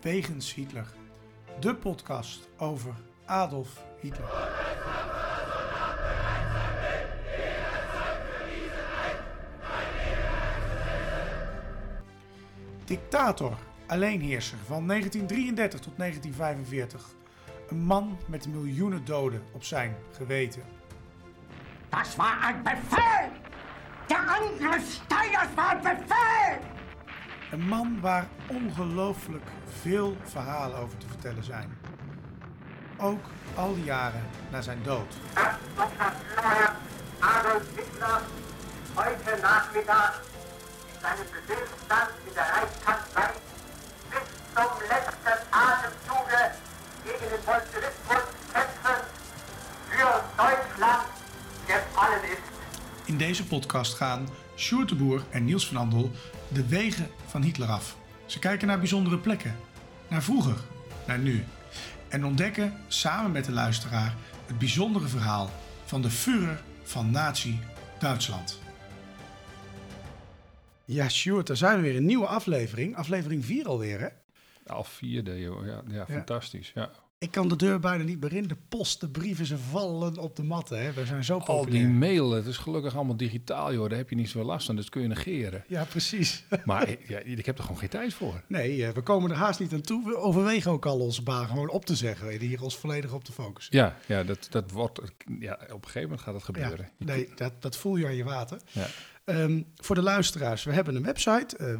Wegens Hitler, de podcast over Adolf Hitler. Dictator, alleenheerser van 1933 tot 1945. Een man met miljoenen doden op zijn geweten. Das war ein Befehl! Der Angriff Steiners war ein Befehl! Een man waar ongelooflijk veel verhalen over te vertellen zijn. Ook al die jaren na zijn dood. Adolf Hitler heute Nachmittag in seinem Befehlsstand in der Reichskanzlei bis zum letzten Atemzuge gegen den Bolschewismus kämpfen für Deutschland gefallen ist. In deze podcast gaan Sjoerd de Boer en Niels van Andel de wegen van Hitler af. Ze kijken naar bijzondere plekken, naar vroeger, naar nu. En ontdekken samen met de luisteraar het bijzondere verhaal van de Führer van Nazi-Duitsland. Ja, Sjoerd, daar zijn we weer. Een nieuwe aflevering. Aflevering 4 alweer, hè? Al vierde, joh. Ja, ja, fantastisch. Ja. Ik kan de deur bijna niet meer in. De post, de brieven, ze vallen op de matten. Hè? We zijn zo Al populair. die mail, het is gelukkig allemaal digitaal, joh. Daar heb je niet zoveel last van, dus kun je negeren. Ja, precies. Maar ja, ik heb er gewoon geen tijd voor. Nee, eh, we komen er haast niet aan toe. We overwegen ook al onze baan gewoon op te zeggen. Je, hier ons volledig op te focussen. Ja, ja, dat, dat wordt, ja, op een gegeven moment gaat Ja, gebeuren. Nee, dat, dat voel je aan je water. Ja. Ehm, voor de luisteraars, we hebben een website, eh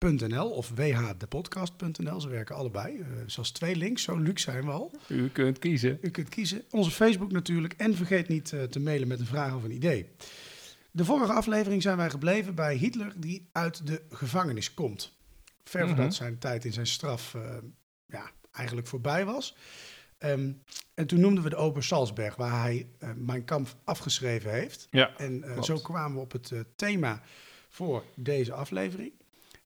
wegenshitler.nl of whdepodcast.nl. Ze werken allebei. Eh zoals twee links, zo luxe zijn we al. U kunt kiezen. U kunt kiezen. Onze Facebook natuurlijk. En vergeet niet eh, te mailen met een vraag of een idee. De vorige aflevering zijn wij gebleven bij Hitler die uit de gevangenis komt. Ver Mhm. voordat zijn tijd in zijn straf eh, ja, eigenlijk voorbij was. Ehm, en toen noemden we de Ober Salzberg, waar hij Mijn Kamp afgeschreven heeft. Ja, En zo kwamen we op het thema voor deze aflevering.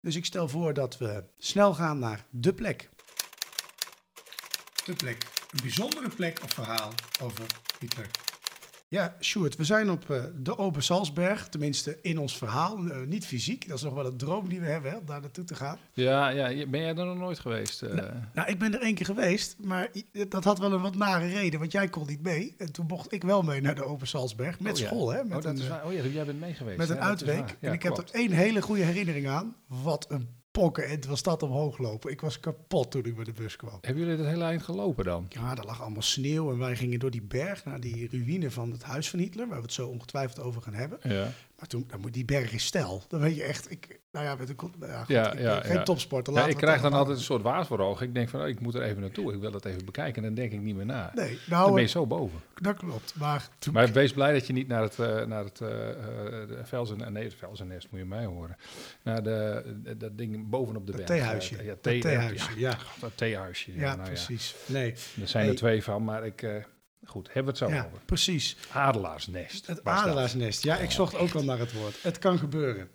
Dus ik stel voor dat we snel gaan naar de plek. De plek. Een bijzondere plek of verhaal over Hitler. Ja, Sjoerd, we zijn op eh, de Ober Salzberg, tenminste in ons verhaal. Eh, niet fysiek, dat is nog wel een droom die we hebben, hè, om daar naartoe te gaan. ja, ja, ben jij er nog nooit geweest? eh? Nou, ik ben er één keer geweest, maar dat had wel een wat nare reden, want jij kon niet mee. En toen mocht ik wel mee naar de Ober Salzberg, met Oh, ja. school, hè. Met oh, dat een, is waar. oh ja, jij bent mee geweest. Met een uitweek. Ja, en ik heb er één hele goede herinnering aan. Wat een pokken. En was dat omhoog lopen. Ik was kapot toen ik bij de bus kwam. Hebben jullie dat hele eind gelopen dan? Ja, er lag allemaal sneeuw. En wij gingen door die berg naar die ruïne van het huis van Hitler. Waar we het zo ongetwijfeld over gaan hebben. Ja. Maar toen, dan moet die berg is stijl. Dan weet je echt, ik, nou ja, met een, nou ja, goed, Ja, ik ja, geen ja. topsporter. Ja, ik krijg het dan altijd een soort waas voor ogen. Ik denk van, oh, ik moet er even naartoe. Ik wil dat even bekijken. En dan denk ik niet meer na. Nee, Dan nou, ben je zo boven. dat klopt. Maar toen, Maar wees blij dat je niet naar het, eh, naar het eh, de velzen, nee, het velzennest moet je mij horen. Naar de, dat ding bovenop de Het berg. theehuisje. Eh, ja, Het thee, theehuisje, ja. Dat theehuisje. Ja, ja, nou precies. Nee. Er zijn Hey. er twee van, maar ik... goed, hebben we het zo ja, over. precies. Adelaarsnest. Het adelaarsnest. Ja, ik zocht ook al naar het woord. Het kan gebeuren.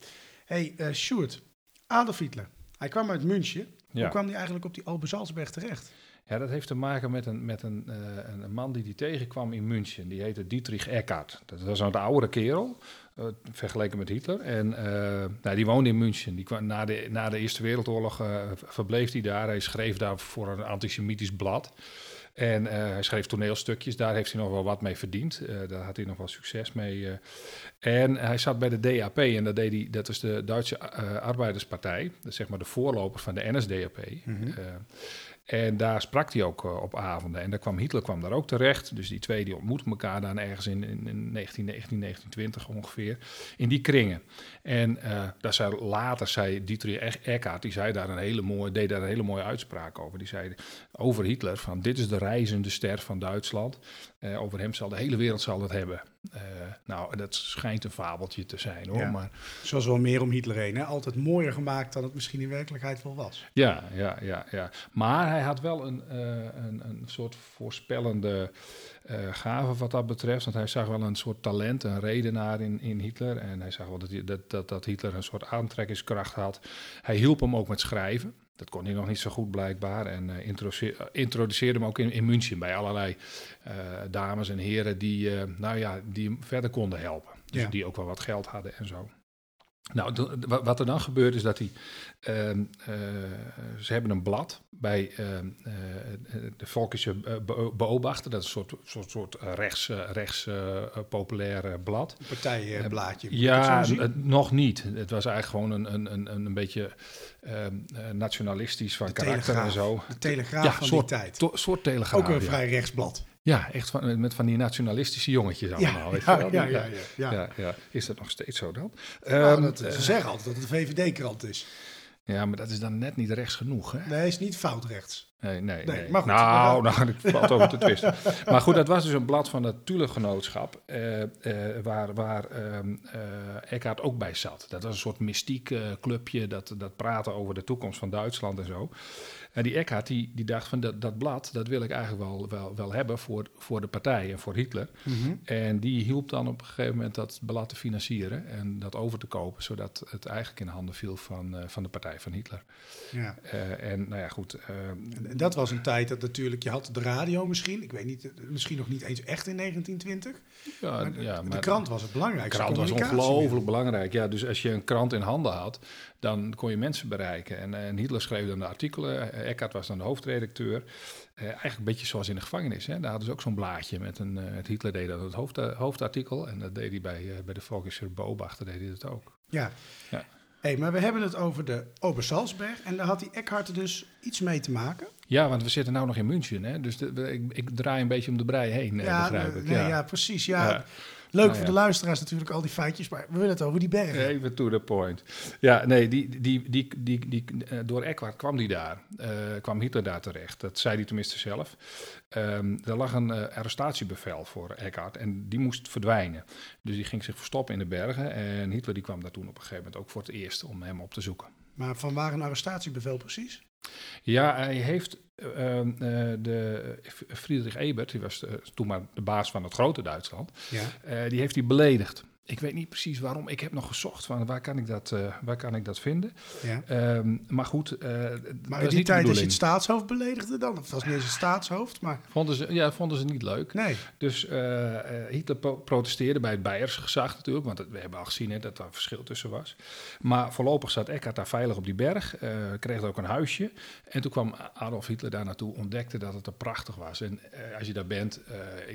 hey, eh Sjoerd. Adolf Hitler. Hij kwam uit München. Hoe kwam hij eigenlijk op die Ober Salzberg terecht? Ja, dat heeft te maken met een, met een, eh, een man die die tegenkwam in München. Die heette Dietrich Eckart. Dat was een oudere kerel, eh, vergeleken met Hitler. En nou, die woonde in München. Die kwam, na, de, na de Eerste Wereldoorlog verbleef hij daar. Hij schreef daar voor een antisemitisch blad. En eh, hij schreef toneelstukjes, daar heeft hij nog wel wat mee verdiend. Eh, daar had hij nog wel succes mee. eh. En hij zat bij de DAP, en dat, deed hij, dat is de Duitse Arbeiderspartij. Dat is zeg maar de voorloper van de NSDAP. Eh, en daar sprak hij ook eh, op avonden. En daar kwam Hitler kwam daar ook terecht. Dus die twee die ontmoeten elkaar dan ergens in, in, in 1919, 1920 ongeveer. In die kringen. En eh, daar zei, later zei Dietrich Eck- Eckart, die zei daar een hele mooie, deed daar een hele mooie uitspraak over. Die zei over Hitler van dit is de reizende ster van Duitsland. Eh, over hem zal de hele wereld zal het hebben. Eh, nou, dat schijnt een fabeltje te zijn hoor. Ja. Maar Zoals wel meer om Hitler heen. Hè? Altijd mooier gemaakt dan het misschien in werkelijkheid wel was. Ja, ja, ja, ja. Maar hij had wel een, eh, een, een soort voorspellende eh, gave wat dat betreft. Want hij zag wel een soort talent, een redenaar in, in Hitler. En hij zag wel dat, dat, dat, dat Hitler een soort aantrekkingskracht had. Hij hielp hem ook met schrijven. Dat kon hij nog niet zo goed blijkbaar. En eh, eh, introduceerde hem ook in, in München bij allerlei eh, dames en heren die, nou ja, die hem verder konden helpen. Dus Ja. die ook wel wat geld hadden en zo. Nou, wat er dan gebeurt is dat hij. ehm, eh, ze hebben een blad bij eh, de Volkische eh, Be- Beobachter. Dat is een soort, soort, soort rechts, rechts populair blad. Partijblaadje. Ja, nog niet. Het was eigenlijk gewoon een, een, een, een beetje ehm, eh, nationalistisch van De karakter en zo. De Telegraaf Ja, van soort, die tijd. soort telegraaf. Ook een ja. vrij rechtsblad. Ja, echt van, met van die nationalistische jongetjes allemaal. ja. Is dat nog steeds zo dan? Nou, Ehm, dat, eh, ze zeggen altijd dat het een VVD-krant is. ja, maar dat is dan net niet rechts genoeg, hè? Nee, is niet fout rechts. Nee, nee, Nee, nee. maar goed, nou, nou, ik valt over te twisten. maar goed, dat was dus een blad van het Thule-genootschap, eh, eh, waar, waar eh, Eckhart ook bij zat. Dat was een soort mystiek clubje, dat, dat praten over de toekomst van Duitsland en zo. En die Eckhart, die, die dacht van, dat, dat blad, dat wil ik eigenlijk wel, wel, wel hebben voor, voor de partij en voor Hitler. En die hielp dan op een gegeven moment dat blad te financieren en dat over te kopen, zodat het eigenlijk in handen viel van, eh, van de partij van Hitler. Ja. Eh, en nou ja, goed. eh, En dat was een tijd dat natuurlijk, je had de radio misschien, ik weet niet, misschien nog niet eens echt in 1920. ja, Maar de, ja, de maar krant was het de belangrijkste krant was ongelooflijk belangrijk. Ja, dus als je een krant in handen had, dan kon je mensen bereiken. En, en Hitler schreef dan de artikelen. eh, Eckhart was dan de hoofdredacteur. Eh, eigenlijk een beetje zoals in de gevangenis. Hè. Daar hadden ze ook zo'n blaadje met een. eh, het Hitler deed dat het hoofd, hoofdartikel. En dat deed hij bij, eh, bij de Volkische Beobachter deed hij dat ook. Ja. Ja. Hey, maar we hebben het over de Obersalzberg en daar had die Eckhart er dus iets mee te maken. Ja, want we zitten nou nog in München. Hè? Dus de, ik, ik draai een beetje om de brei heen, eh, begrijp eh, ik. nee, ja. ja. precies. Ja. Ja. Leuk Nou voor de luisteraars natuurlijk, al die feitjes, maar we willen het over die bergen. Even to the point. Ja, nee, die, die, die, die, die, eh, door Eckhart kwam die daar. eh, kwam Hitler daar terecht. Dat zei hij tenminste zelf. Ehm, er lag een eh, arrestatiebevel voor Eckhart en die moest verdwijnen. Dus die ging zich verstoppen in de bergen. En Hitler die kwam daar toen op een gegeven moment ook voor het eerst om hem op te zoeken. Maar van waar een arrestatiebevel precies? Ja, hij heeft eh, eh, de Friedrich Ebert, die was eh, toen maar de baas van het grote Duitsland, Ja. eh, die heeft hij beledigd. Ik weet niet precies waarom. Ik heb nog gezocht van waar kan ik dat, eh, waar kan ik dat vinden. ja. Ehm, maar goed, eh, Maar in die tijd als je het staatshoofd beledigde dan, of het was niet eens het staatshoofd, maar Vonden ze, ja, vonden ze niet leuk. nee. Dus eh, Hitler pro- protesteerde bij het Beierse gezag natuurlijk, want we hebben al gezien hè, dat daar verschil tussen was. Maar voorlopig zat Eckhart daar veilig op die berg, kreeg ook een huisje. En toen kwam Adolf Hitler daar naartoe, ontdekte dat het er prachtig was. En als je daar bent,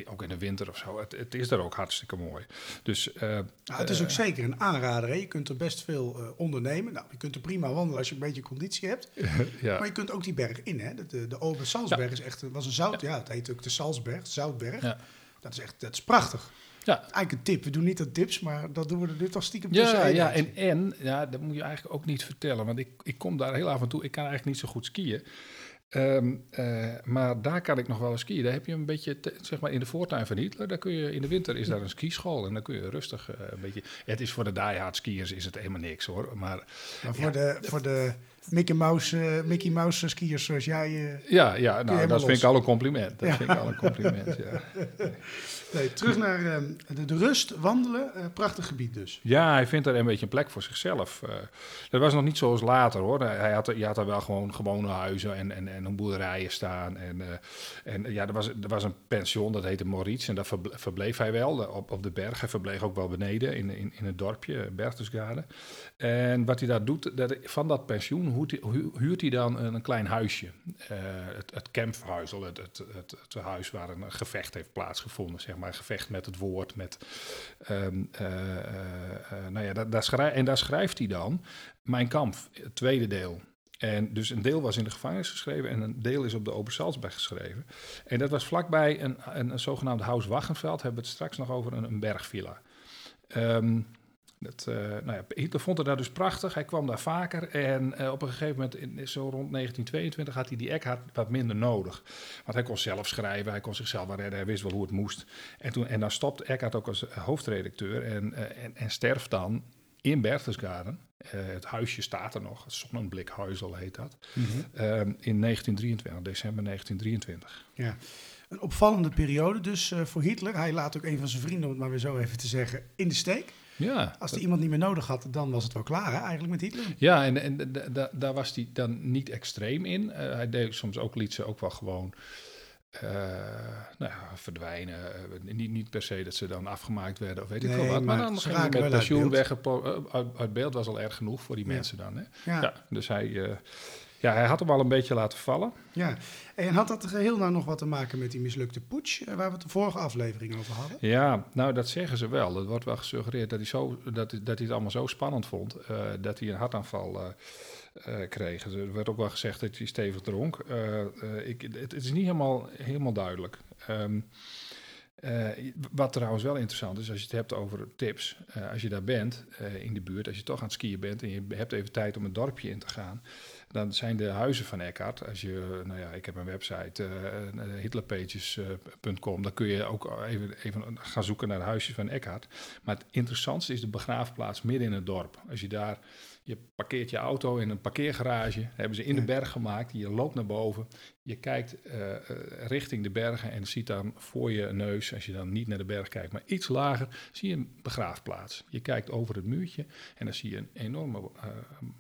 ook in de winter of zo, het, het is daar ook hartstikke mooi. Dus eh, Nou, het is ook zeker een aanrader. Hè? Je kunt er best veel eh, ondernemen. Nou, je kunt er prima wandelen als je een beetje conditie hebt. ja. Maar je kunt ook die berg in. Hè? De, de, de Obersalzberg is echt, was een zout. Ja. het heet ook de Salzberg, Zoutberg. Dat is echt, dat is prachtig. ja, Eigenlijk een tip. We doen niet aan tips, maar dat doen we er nu toch stiekem Ja, ja en, en ja, dat moet je eigenlijk ook niet vertellen. Want ik, ik kom daar heel af en toe. Ik kan eigenlijk niet zo goed skiën. Ehm, eh, maar daar kan ik nog wel eens skiën. Daar heb je een beetje, te- zeg maar in de voortuin van Hitler. Daar kun je, in de winter is daar een skischool. En dan kun je rustig eh, een beetje... Het is voor de diehard skiers is het helemaal niks hoor. Maar Maar voor, de, voor de Mickey Mouse, eh, Mickey Mouse skiers zoals jij... eh, ja, ja nou, dat vind ik al een compliment. Dat vind ik al een compliment, ja. nee, terug naar eh, de, de rust, wandelen. prachtig gebied dus. Ja, hij vindt er een beetje een plek voor zichzelf. Dat was nog niet zoals later hoor. Hij had, je had daar wel gewoon gewone huizen en, en, en boerderijen staan. En, en ja, er was, er was een pension, dat heette Moritz. En daar verble- verbleef hij wel op, op de berg. Hij verbleef ook wel beneden in, in, in het dorpje, Berchtesgaden. En wat hij daar doet, dat, van dat pensioen huurt huurt hij dan een, klein huisje. Eh, het, het kamphuisel, het, het, het, het huis waar een gevecht heeft plaatsgevonden. Zeg maar, een gevecht met het woord, met... ehm, eh, eh, nou ja, daar, daar schrij- en daar schrijft hij dan Mijn Kamp, het tweede deel. En dus een deel was in de gevangenis geschreven en een deel is op de Obersalzberg geschreven. En dat was vlakbij een, een, een zogenaamd Haus Wachenveld. Hebben we het straks nog over een, een bergvilla. Ehm, dat, eh, nou ja, Hitler vond het daar dus prachtig. Hij kwam daar vaker. En eh, op een gegeven moment, in, zo rond 1922, had hij die Eckhart wat minder nodig. Want hij kon zelf schrijven, hij kon zichzelf wel redden, hij wist wel hoe het moest. En, toen, en dan stopt Eckhart ook als eh, hoofdredacteur en, en, en sterft dan in Berchtesgaden. Het huisje staat er nog, het Zonneblikhuizel heet dat. Ehm, in 1923, december 1923. Ja. Een opvallende periode dus voor Hitler. Hij laat ook een van zijn vrienden, om het maar weer zo even te zeggen, in de steek. Ja, Als er iemand niet meer nodig had, dan was het wel klaar hè, eigenlijk met Hitler. Ja, en, en da- da- daar was hij dan niet extreem in. Eh, hij deed soms ook liet ze ook wel gewoon eh, nou ja, verdwijnen. Eh, niet, niet per se dat ze dan afgemaakt werden of weet ik veel wat. Maar, maar dan ging hij met wel pensioen weg. Uit, uit beeld was al erg genoeg voor die Ja. mensen dan. Hè? Ja, Ja. ja. dus hij, ja, hij had hem al een beetje laten vallen. En had dat geheel nou nog wat te maken met die mislukte putsch, eh, waar we het de vorige aflevering over hadden? Ja, nou dat zeggen ze wel. Er wordt wel gesuggereerd dat hij, zo, dat, dat hij het allemaal zo spannend vond. eh, dat hij een hartaanval eh, kreeg. Er werd ook wel gezegd dat hij stevig dronk. Ik, het, het is niet helemaal, helemaal duidelijk. Ehm, eh, wat trouwens wel interessant is, als je het hebt over tips. eh, als je daar bent eh, in de buurt, als je toch aan het skiën bent en je hebt even tijd om een dorpje in te gaan. Dan zijn de huizen van Eckhart, als je, nou ja, ik heb een website, hitlerpages.com, dan kun je ook even, even gaan zoeken naar de huisjes van Eckhart. Maar het interessantste is de begraafplaats midden in het dorp. Als je daar, je parkeert je auto in een parkeergarage, hebben ze in de berg gemaakt, je loopt naar boven, je kijkt eh, eh, richting de bergen en ziet dan voor je neus, als je dan niet naar de berg kijkt, maar iets lager, zie je een begraafplaats. Je kijkt over het muurtje en dan zie je een enorme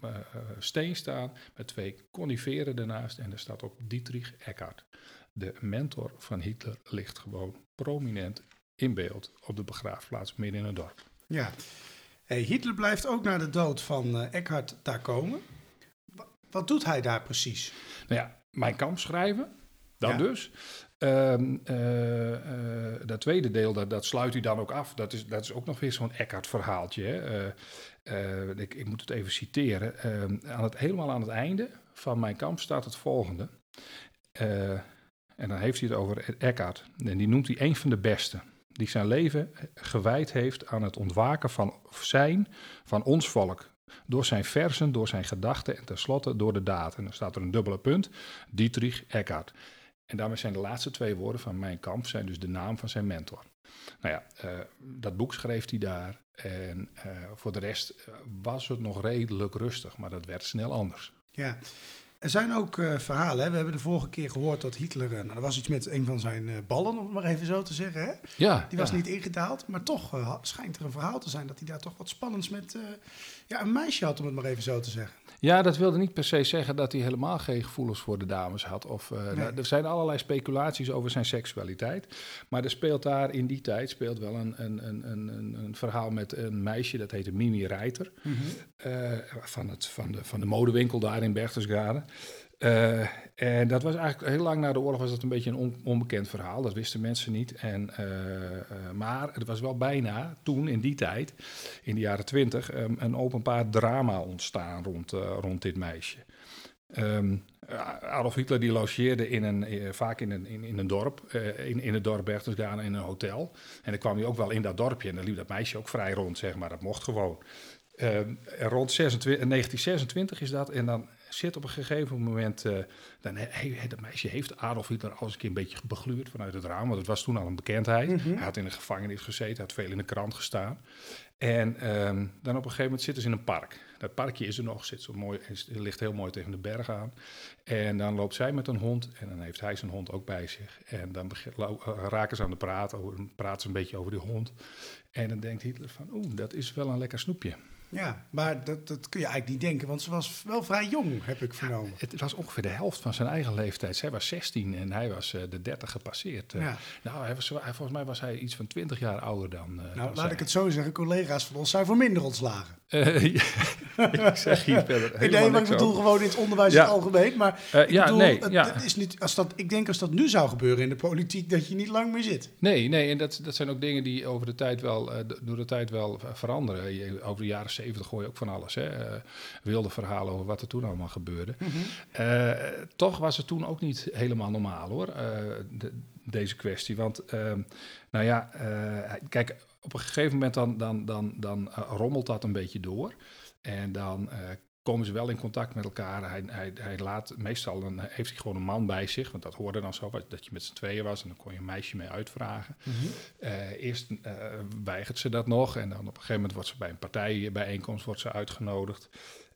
eh, steen staan met twee coniferen ernaast en er staat op Dietrich Eckart. De mentor van Hitler ligt gewoon prominent in beeld op de begraafplaats midden in het dorp. Ja. Hey, Hitler blijft ook na de dood van eh, Eckhart daar komen. Wa- Wat doet hij daar precies? Nou ja, mijn kamp schrijven, Ja. dus. Ehm, eh, eh, dat tweede deel, dat, dat sluit hij dan ook af. Dat is, dat is ook nog weer zo'n. Hè? Eh, eh, ik, ik moet het even citeren. Ehm, aan het, helemaal aan het einde van mijn kamp staat het volgende. Eh, en dan heeft hij het over Eckhart. En die noemt hij een van de beste. Die zijn leven gewijd heeft aan het ontwaken van zijn, van ons volk. Door zijn versen, door zijn gedachten en tenslotte door de daad. En dan staat er een dubbele punt. Dietrich Eckart. En daarmee zijn de laatste twee woorden van mijn kamp zijn dus de naam van zijn mentor. Nou ja, eh, dat boek schreef hij daar. En eh, voor de rest eh, was het nog redelijk rustig, maar dat werd snel anders. Ja. Er zijn ook eh, verhalen. Hè? We hebben de vorige keer gehoord dat Hitler. eh, nou, er was iets met een van zijn eh, ballen, om het maar even zo te zeggen. Hè? Ja, Die was niet ingedaald. Maar toch schijnt er een verhaal te zijn dat hij daar toch wat spannends met. ja, een meisje had, om het maar even zo te zeggen. Ja, dat wilde niet per se zeggen dat hij helemaal geen gevoelens voor de dames had. Of, Nee. nou, er zijn allerlei speculaties over zijn seksualiteit. Maar er speelt daar in die tijd speelt wel een, een, een, een, een- verhaal met een meisje, dat heette Mimi Reiter. eh, van, het, van, de, van de modewinkel daar in Berchtesgaden. Eh, en dat was eigenlijk heel lang na de oorlog was dat een beetje een on- onbekend verhaal. Dat wisten mensen niet. En, eh, eh, maar het was wel bijna toen, in die tijd, in de jaren twintig, um, een openbaar drama ontstaan rond, rond dit meisje. Ehm, Adolf Hitler die logeerde in een, vaak in een, in, in een dorp, eh, in, in het dorp Berchtesgaden in een hotel. En dan kwam hij ook wel in dat dorpje en dan liep dat meisje ook vrij rond, zeg maar. Dat mocht gewoon. Ehm, rond 26, 1926 is dat. En dan zit op een gegeven moment. eh, dan, hey, dat meisje heeft Adolf Hitler al eens een keer een beetje begluurd vanuit het raam. Want het was toen al een bekendheid. Hij had in de gevangenis gezeten, had veel in de krant gestaan. En ehm, dan op een gegeven moment zitten ze in een park. Dat parkje is er nog, zit zo mooi, is, ligt heel mooi tegen de berg aan. En dan loopt zij met een hond en dan heeft hij zijn hond ook bij zich. En dan eh, raken ze aan de praat, praten ze een beetje over die hond. En dan denkt Hitler van, oeh, dat is wel een lekker snoepje. Ja, maar dat, dat kun je eigenlijk niet denken, want ze was wel vrij jong, heb ik vernomen. Het was ongeveer de helft van zijn eigen leeftijd. Zij was 16 en hij was eh, de 30 gepasseerd. Eh, Ja. Nou, hij was, hij, volgens mij was hij iets van 20 jaar ouder dan. eh, Nou, dan laat zij. ik het zo zeggen, collega's van ons zijn voor minder ontslagen. Ja, ik zeg hier verder helemaal nee, maar ik bedoel over. gewoon in het onderwijs in het algemeen. Maar ik ja, bedoel, nee, het, ja. het is niet, als dat, ik denk als dat nu zou gebeuren in de politiek, dat je niet lang meer zit. Nee, nee, en dat, dat zijn ook dingen die over de tijd wel, door de tijd wel veranderen. Je- over de jaren zeventig gooi je ook van alles. Hè? Eh, wilde verhalen over wat er toen allemaal gebeurde. Eh, toch was het toen ook niet helemaal normaal hoor, eh, de- deze kwestie. Want, ehm, nou ja, kijk, op een gegeven moment dan, dan, dan, dan rommelt dat een beetje door. En dan eh, komen ze wel in contact met elkaar. Hij, hij, hij laat, meestal dan heeft hij gewoon een man bij zich, want dat hoorde dan zo, dat je met z'n tweeën was en dan kon je een meisje mee uitvragen. Eh, eerst eh, weigert ze dat nog en dan op een gegeven moment wordt ze bij een partijbijeenkomst wordt ze uitgenodigd.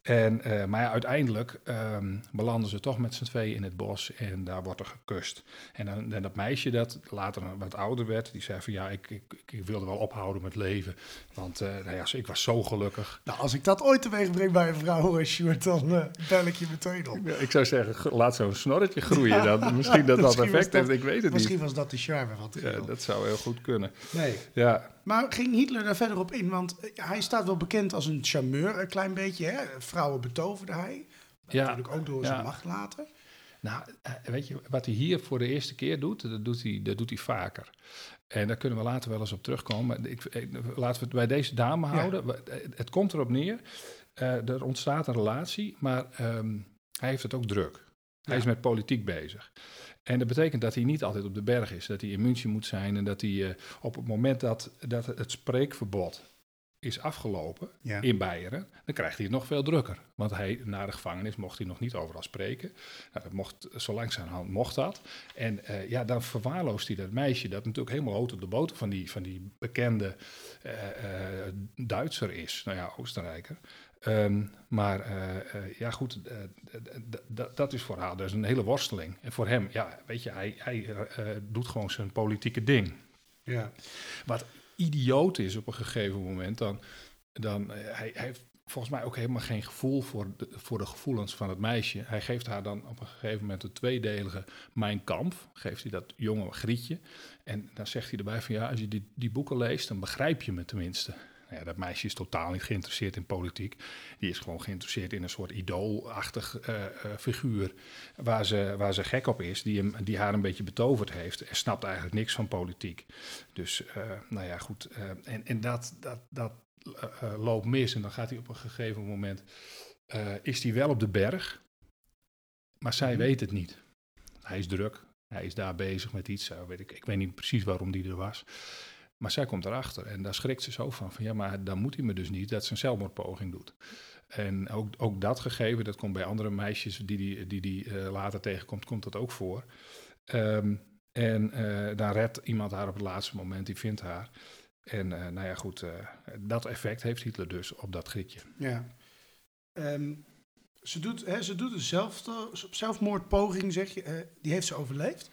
En, eh, maar ja, uiteindelijk ehm, belanden ze toch met z'n tweeën in het bos en daar wordt er gekust. En dan en dat meisje dat later wat ouder werd, die zei van ja, ik, ik, ik wilde wel ophouden met leven. Want eh, nou ja, ik was zo gelukkig. Nou, als ik dat ooit teweeg breng bij een vrouw, Sjoerd, dan uh, bel ik je meteen op. Ja, ik zou zeggen, ge- laat zo'n snorretje groeien. Dan, misschien dat dat Misschien effect dat- heeft, ik weet het Misschien niet. was dat de charme van het Ja, dat zou heel goed kunnen. Nee. Ja, Maar ging Hitler daar verder op in? Want eh, hij staat wel bekend als een charmeur, een klein beetje. Hè? Vrouwen betoverde hij. Ja, Natuurlijk ook door ja. zijn macht laten. Nou, eh, weet je, wat hij hier voor de eerste keer doet, dat doet hij, dat doet hij vaker. En daar kunnen we later wel eens op terugkomen. Maar ik, ik- laten we het bij deze dame houden. Eh, Het komt erop neer, eh, er ontstaat een relatie, maar ehm, hij heeft het ook druk. Hij Ja. is met politiek bezig. En dat betekent dat hij niet altijd op de berg is, dat hij in München moet zijn en dat hij eh, op het moment dat, dat het spreekverbod is afgelopen Ja. in Beieren, dan krijgt hij het nog veel drukker. Want hij, na de gevangenis mocht hij nog niet overal spreken. Nou, dat mocht, zo langzamerhand mocht dat. En eh, ja, dan verwaarloost hij dat meisje, dat natuurlijk helemaal hoog op de boter van die, van die bekende eh, Duitser is. Nou ja, Oostenrijker. Ehm, maar eh, eh, ja, goed, eh, dat is voor haar dus een hele worsteling. En voor hem, ja, weet je, hij, hij doet gewoon zijn politieke ding. Ja. Wat idioot is op een gegeven moment, dan, dan hij, hij heeft volgens mij ook helemaal geen gevoel voor de, voor de gevoelens van het meisje. Hij geeft haar dan op een gegeven moment een tweedelige Mijn Kamp, geeft hij dat jonge grietje. En dan zegt hij erbij van ja, als je die, die boeken leest, dan begrijp je me tenminste. Ja, dat meisje is totaal niet geïnteresseerd in politiek. Die is gewoon geïnteresseerd in een soort idoolachtig eh, eh, figuur. Waar ze, waar ze gek op is, die, hem, die haar een beetje betoverd heeft. En snapt eigenlijk niks van politiek. Dus, eh, nou ja, goed. en en dat, dat, dat loopt mis. En dan gaat hij op een gegeven moment. is hij wel op de berg, maar zij Mhm. weet het niet. Hij is druk. Hij is daar bezig met iets. weet ik, ik weet niet precies waarom die er was. Maar zij komt erachter en daar schrikt ze zo van. van ja, maar dan moet hij me dus niet dat ze een zelfmoordpoging doet. En ook, ook dat gegeven, dat komt bij andere meisjes die die, die, eh, later tegenkomt, komt dat ook voor. Ehm, en eh, dan redt iemand haar op het laatste moment, die vindt haar. En eh, nou ja, goed, dat effect heeft Hitler dus op dat grietje. ja. Ehm, ze, doet, hè, ze doet een zelf, zelfmoordpoging, zeg je. die heeft ze overleefd.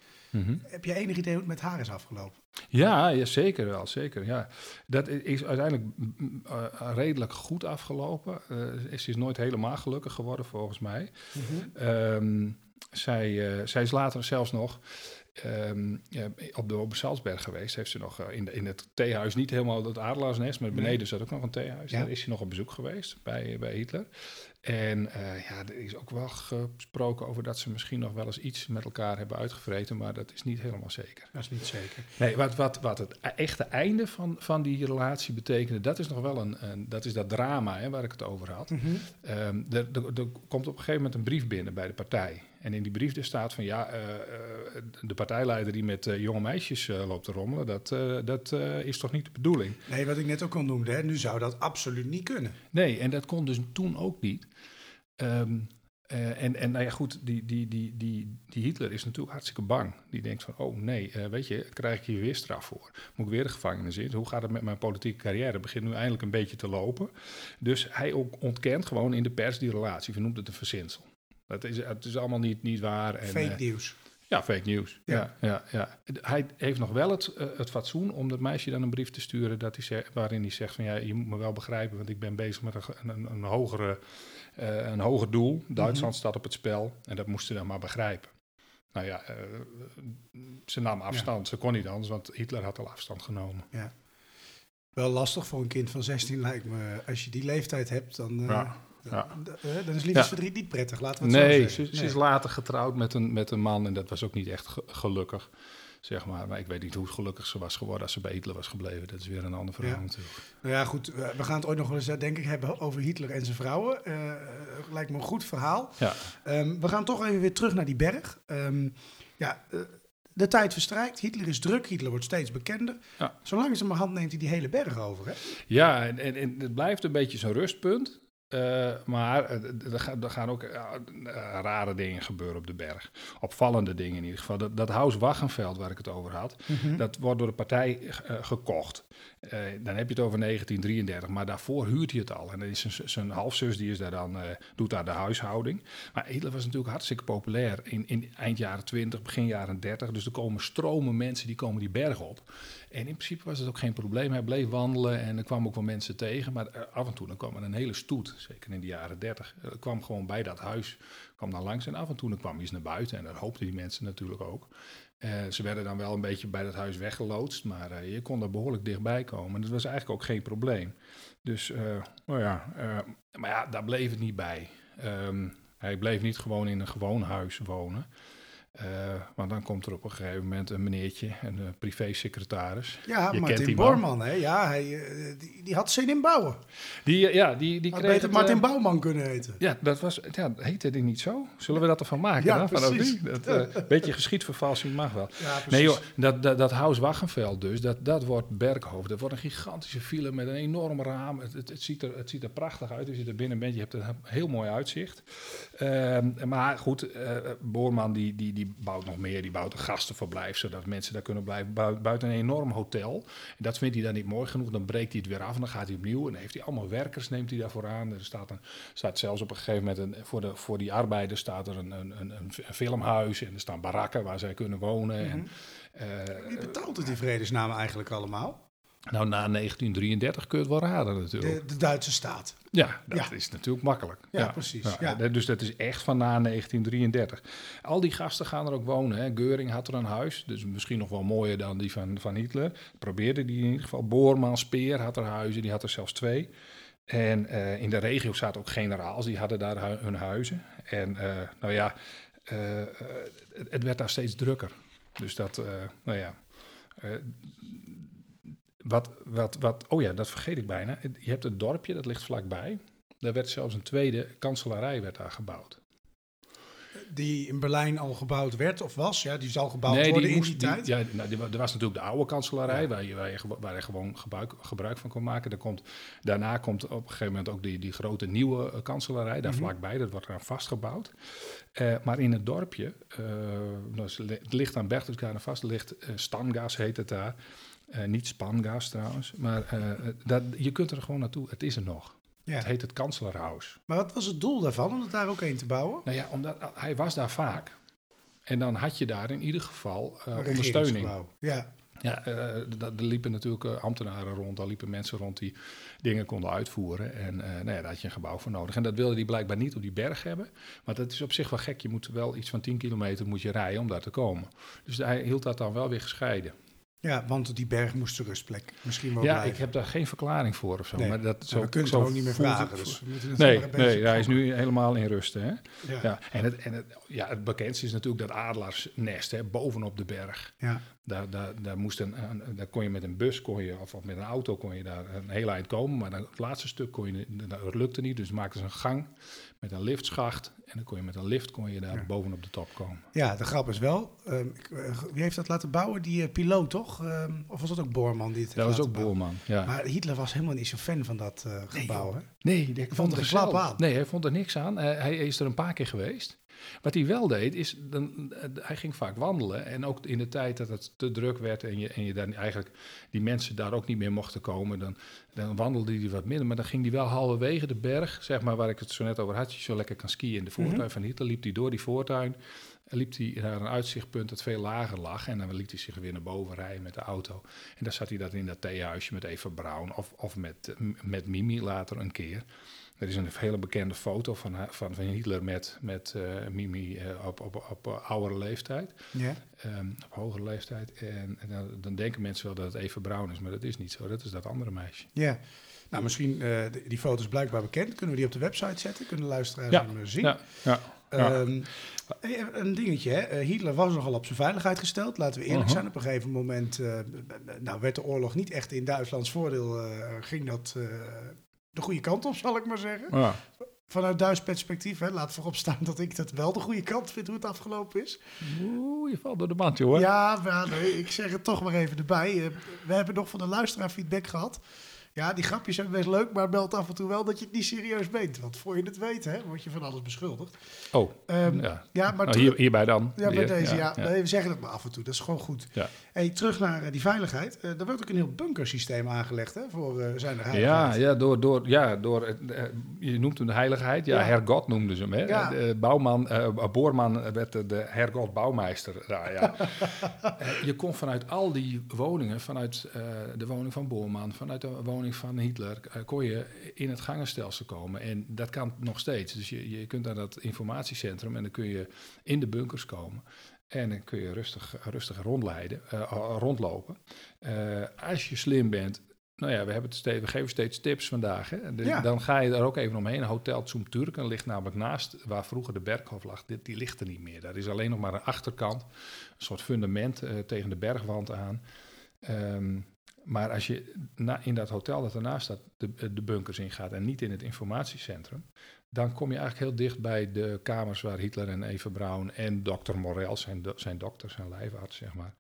Heb je enig idee hoe het met haar is afgelopen? Ja, ja, zeker wel, zeker. Ja. Dat is uiteindelijk eh, redelijk goed afgelopen. Eh, ze is nooit helemaal gelukkig geworden, volgens mij. Ehm, zij, eh, zij is later zelfs nog ehm, ja, op de op Salzberg geweest. Heeft ze nog eh, in, de, in het theehuis, niet helemaal het adelaarsnest, maar Nee. beneden zat ook nog een theehuis. Ja. Daar is ze nog op bezoek geweest bij, bij Hitler. En eh, ja, er is ook wel gesproken over dat ze misschien nog wel eens iets met elkaar hebben uitgevreten, maar dat is niet helemaal zeker. Dat is niet zeker. Nee, wat, wat, wat het e- echte einde van, van die relatie betekende, dat is nog wel een, een dat is dat drama hè, waar ik het over had. Mhm. Ehm, er, er, er komt op een gegeven moment een brief binnen bij de partij. En in die brief er staat van ja, eh, eh, de partijleider die met eh, jonge meisjes loopt te rommelen, dat, dat is toch niet de bedoeling? Nee, wat ik net ook al noemde, hè, nu zou dat absoluut niet kunnen. Nee, en dat kon dus toen ook niet. Ehm, eh, en, en nou ja, goed, die, die, die, die, die Hitler is natuurlijk hartstikke bang. Die denkt van, oh nee, weet je, krijg ik hier weer straf voor? Moet ik weer de gevangenis in? Hoe gaat het met mijn politieke carrière? Het begint nu eindelijk een beetje te lopen. Dus hij ook ontkent gewoon in de pers die relatie. We noemt het een verzinsel. Het is, het is allemaal niet, niet waar. En, Fake eh, nieuws. ja, fake news. Ja. Ja. Ja, ja, Hij heeft nog wel het, eh, het fatsoen om dat meisje dan een brief te sturen dat hij zegt, waarin hij zegt van ja, je moet me wel begrijpen, want ik ben bezig met een, een, een, hogere, eh, een hoger doel. Duitsland Mhm. staat op het spel en dat moest hij dan maar begrijpen. Nou ja, ze nam afstand. Ze kon niet anders, want Hitler had al afstand genomen. Wel lastig voor een kind van 16 lijkt me. Als je die leeftijd hebt, dan, Ja, ja. dan is liefdesverdriet niet prettig. Laten we het Nee, zo ze, zeggen. ze is later getrouwd met een, met een man en dat was ook niet echt ge- gelukkig. Zeg maar. maar ik weet niet hoe gelukkig ze was geworden als ze bij Hitler was gebleven. Dat is weer een ander verhaal Ja. natuurlijk. Nou ja, goed. We gaan het ooit nog wel eens, eh, denk ik, hebben over Hitler en zijn vrouwen. Eh, eh, lijkt me een goed verhaal. Ja. Ehm, we gaan toch even weer terug naar die berg. Ehm, ja, de tijd verstrijkt. Hitler is druk. Hitler wordt steeds bekender. Ja. Zo langzamerhand neemt hij die hele berg over. Hè? Ja, en, en, en het blijft een beetje zo'n rustpunt. Eh, maar eh, er, gaan, ook eh, rare dingen gebeuren op de berg. Opvallende dingen in ieder geval. Dat, dat Huis Waggenveld waar ik het over had, dat wordt door de partij gekocht. Dan heb je het over 1933, maar daarvoor huurt hij het al. En dan is zijn- halfzus, die is daar dan, doet daar de huishouding. Maar Hitler was natuurlijk hartstikke populair in, in eind jaren 20, begin jaren 30. Dus er komen stromen mensen, die komen die berg op. En in principe was het ook geen probleem. Hij bleef wandelen en er kwamen ook wel mensen tegen. Maar eh, af en toe dan kwam er een hele stoet, zeker in de jaren 30. Er kwam gewoon bij dat huis, kwam dan langs. En af en toe dan kwam hij eens naar buiten. En dat hoopten die mensen natuurlijk ook. Eh, ze werden dan wel een beetje bij dat huis weggeloodst, maar eh, je kon er behoorlijk dichtbij komen. Dat was eigenlijk ook geen probleem. Dus, eh, nou ja, eh, maar ja, daar bleef het niet bij. Ehm, hij bleef niet gewoon in een gewoon huis wonen. Eh, want dan komt er op een gegeven moment een meneertje, een eh, privésecretaris. Ja, Je Martin die hè? Ja, hij, eh, die, die had zin in bouwen. Die, ja, die, die Had kreeg beter het, Martin Bouwman kunnen heten. Ja, dat was, ja, heette die niet zo? Zullen we dat ervan maken? Ja, dan? Precies. Dat, eh, beetje geschiedvervalsing mag wel. Ja. Nee joh, dat, dat, dat Waggenveld dus, dat, dat wordt Berghoofd. Dat wordt een gigantische file met een enorm raam. Het, het, het, ziet, er, het ziet er prachtig uit. Als je er binnen bent, je hebt een heel mooi uitzicht. Ehm, maar goed, eh, Boorman die, die, die bouwt nog meer. Die bouwt een gastenverblijf, zodat mensen daar kunnen blijven. Bui- Buiten een enorm hotel. En dat vindt hij dan niet mooi genoeg. Dan breekt hij het weer af en dan gaat hij opnieuw. En dan heeft hij allemaal werkers, neemt hij daarvoor aan. Er staat, een, staat zelfs op een gegeven moment, een, voor, de, voor die arbeiders staat er een, een, een, een filmhuis. En er staan barakken waar zij kunnen wonen. En, eh, Wie betaalt het in vredesnaam eigenlijk allemaal? Nou, na 1933 kun je het wel raden natuurlijk. De, de Duitse staat. ja, dat ja. is natuurlijk makkelijk. Ja, precies, ja. Dus dat is echt van na 1933. Al die gasten gaan er ook wonen. Hè. Geuring had er een huis, dus misschien nog wel mooier dan die van, van Hitler. Probeerde die in ieder geval. Boorman, Speer had er huizen, die had er zelfs twee. En eh, in de regio zaten ook generaals, die hadden daar hu- hun huizen. En eh, nou ja, eh, het, het werd daar steeds drukker. Dus dat, nou ja. Wat, wat, wat, oh ja, dat vergeet ik bijna. Je hebt het dorpje, dat ligt vlakbij. Daar werd zelfs een tweede kanselarij werd daar gebouwd. Die in Berlijn al gebouwd werd of was. Ja, die zal gebouwd worden in moest- die tijd. ja, nou, die er was natuurlijk de oude kanselarij, waar, je, waar, je, gewo- waar je gewoon gebruik, gebruik van kon maken. Er komt, daarna komt op een gegeven moment ook die, die grote nieuwe eh, kanselarij, daar Mhm. vlakbij. Dat wordt eraan vastgebouwd. Eh, maar in het dorpje, eh, nou, het ligt aan Berchtesgaden vast, ligt Stangas heet het daar. Eh, niet Spangas trouwens, maar eh, dat, je kunt er gewoon naartoe. Het is er nog. Ja. Het heet het Kanselarhuis. Maar wat was het doel daarvan, om het daar ook een te bouwen? Nou ja, omdat uh, hij was daar vaak. En dan had je daar in ieder geval eh, ondersteuning. Ja, Ja, eh, er liepen natuurlijk eh, ambtenaren rond, daar liepen mensen rond die dingen konden uitvoeren. En eh, nou ja, daar had je een gebouw voor nodig. En dat wilde hij blijkbaar niet op die berg hebben. Maar dat is op zich wel gek. Je moet wel iets van 10 kilometer moet je rijden om daar te komen. Dus hij hield dat dan wel weer gescheiden. Ja, want die berg moest de rustplek misschien wel ja, blijven. ik heb daar geen verklaring voor of zo. Nee, Maar dat, zo, we kunnen zo het ook niet meer vragen. Dus Nee, nee hij is nu helemaal in rusten. Hè? Ja. Ja, en het, en het, ja, het bekendste is natuurlijk dat adelaarsnest hè, bovenop de berg. Ja. Daar, daar, daar, moest een, daar kon je met een bus kon je, of, of met een auto kon je daar een heel eind komen. Maar dan, het laatste stuk kon je, dat lukte niet. Dus maakten ze een gang met een liftschacht. En dan kon je met een lift kon je daar Ja. bovenop de top komen. ja, de grap is wel, ehm, eh, wie heeft dat laten bouwen? Die eh, piloot, toch? Ehm, of was dat ook Boorman die het Dat was ook bouwen? Boorman. Ja. Maar Hitler was helemaal niet zo fan van dat eh, gebouw, hè? Nee, die vond er een klap aan. Nee, hij vond er niks aan. Hij is er een paar keer geweest. Wat hij wel deed, is, dan, eh, hij ging vaak wandelen. En ook in de tijd dat het te druk werd en je, en je dan eigenlijk die mensen daar ook niet meer mochten komen, dan, dan wandelde hij wat minder. Maar dan ging hij wel halverwege de berg, zeg maar waar ik het zo net over had, je zo lekker kan skiën in de voortuin Mhm. van Hitler, liep hij door die voortuin. En liep hij naar een uitzichtpunt dat veel lager lag. En dan liet hij zich weer naar boven rijden met de auto. En dan zat hij dat in dat theehuisje met Eva Braun of, of met, eh, met Mimi later een keer. Er is een hele bekende foto van, van, van Hitler met, met eh, Mimi eh, op, op, op eh, oudere leeftijd, Ja. ehm, op hogere leeftijd. En, en dan, dan denken mensen wel dat het Eva Braun is, maar dat is niet zo. Dat is dat andere meisje. Ja. Nou, misschien, eh, die- is blijkbaar bekend. Kunnen we die op de website zetten? Kunnen de luisteraars Ja, hem zien? Ja, ja, ja. Ehm, eh, een dingetje, hè. Hitler was nogal op zijn veiligheid gesteld, laten we eerlijk Mhm. zijn. Op een gegeven moment nou, werd de oorlog niet echt in Duitslands voordeel. ging dat de goede kant op, zal ik maar zeggen. ja. Vanuit Duits perspectief, hè, laat voorop staan dat ik dat wel de goede kant vind hoe het afgelopen is. Oeh, je valt door de band, joh. Ja, maar ja, nee, ik zeg het toch maar even erbij. Eh, we hebben nog van de luisteraar feedback gehad. Ja, die grapjes zijn best leuk, maar meld af en toe wel dat je het niet serieus meent. Want voor je het weet, hè, word je van alles beschuldigd. Oh, Ehm, ja. ja, maar Nou, hier, hierbij dan. Ja, bij Hier, deze, ja. Nee, we zeggen het maar af en toe. Dat is gewoon goed. Ja. Hey, terug naar eh, die veiligheid. Eh er wordt ook een heel bunkersysteem aangelegd hè, voor eh zijn er Ja, ja, door, door, ja, door je noemt hem de heiligheid. Ja, Ja. Hergot noemden ze hem. Hè? De bouwman, eh, Boorman werd de, de Hergot bouwmeester. Ja, ja. Je kon vanuit al die woningen, vanuit eh, de woning van Boorman, vanuit de woning van Hitler, eh, kon je in het gangenstelsel komen. En dat kan nog steeds. Dus je, je kunt naar dat informatiecentrum en dan kun je in de bunkers komen. En dan kun je rustig, rustig rondleiden, eh, rondlopen. Eh, als je slim bent, nou ja, we, hebben het steeds, we geven steeds tips vandaag. Hè? Dus Ja. Dan ga je er ook even omheen. Hotel Zum Turken ligt namelijk naast waar vroeger de Berghof lag. Die, die ligt er niet meer. Daar is alleen nog maar een achterkant, een soort fundament tegen de bergwand aan. Ehm, maar als je in dat hotel dat ernaast staat, de, de bunkers ingaat en niet in het informatiecentrum, dan kom je eigenlijk heel dicht bij de kamers waar Hitler en Eva Braun en dokter Morel, zijn, zijn dokter, zijn lijfarts, zeg maar,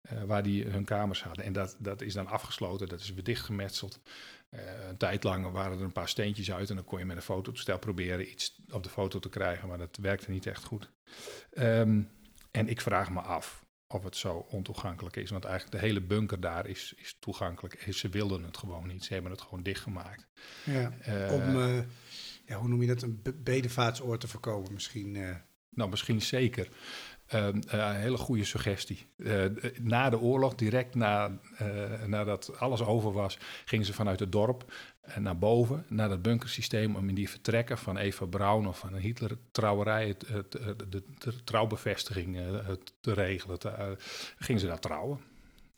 eh, waar die hun kamers hadden. En dat, dat is dan afgesloten, dat is weer dichtgemetseld. Eh, een tijd lang waren er een paar steentjes uit en dan kon je met een fototoestel proberen iets op de foto te krijgen, maar dat werkte niet echt goed. Ehm, en ik vraag me af of het zo ontoegankelijk is, want eigenlijk de hele bunker daar is, is toegankelijk. Ze wilden het gewoon niet, ze hebben het gewoon dichtgemaakt. Ja. Eh, Om, eh, ja, hoe noem je dat, een be- bedevaartsoord te voorkomen misschien. eh. Nou, misschien zeker. Ehm, eh, een hele goede suggestie. Na de oorlog, direct na, nadat alles over was, gingen ze vanuit het dorp naar boven, naar dat bunkersysteem, om in die vertrekken van Eva Braun of van een Hitler-trouwerij, het, het, het- de, trouwbevestiging eh, te regelen. Te, eh, gingen ze daar trouwen.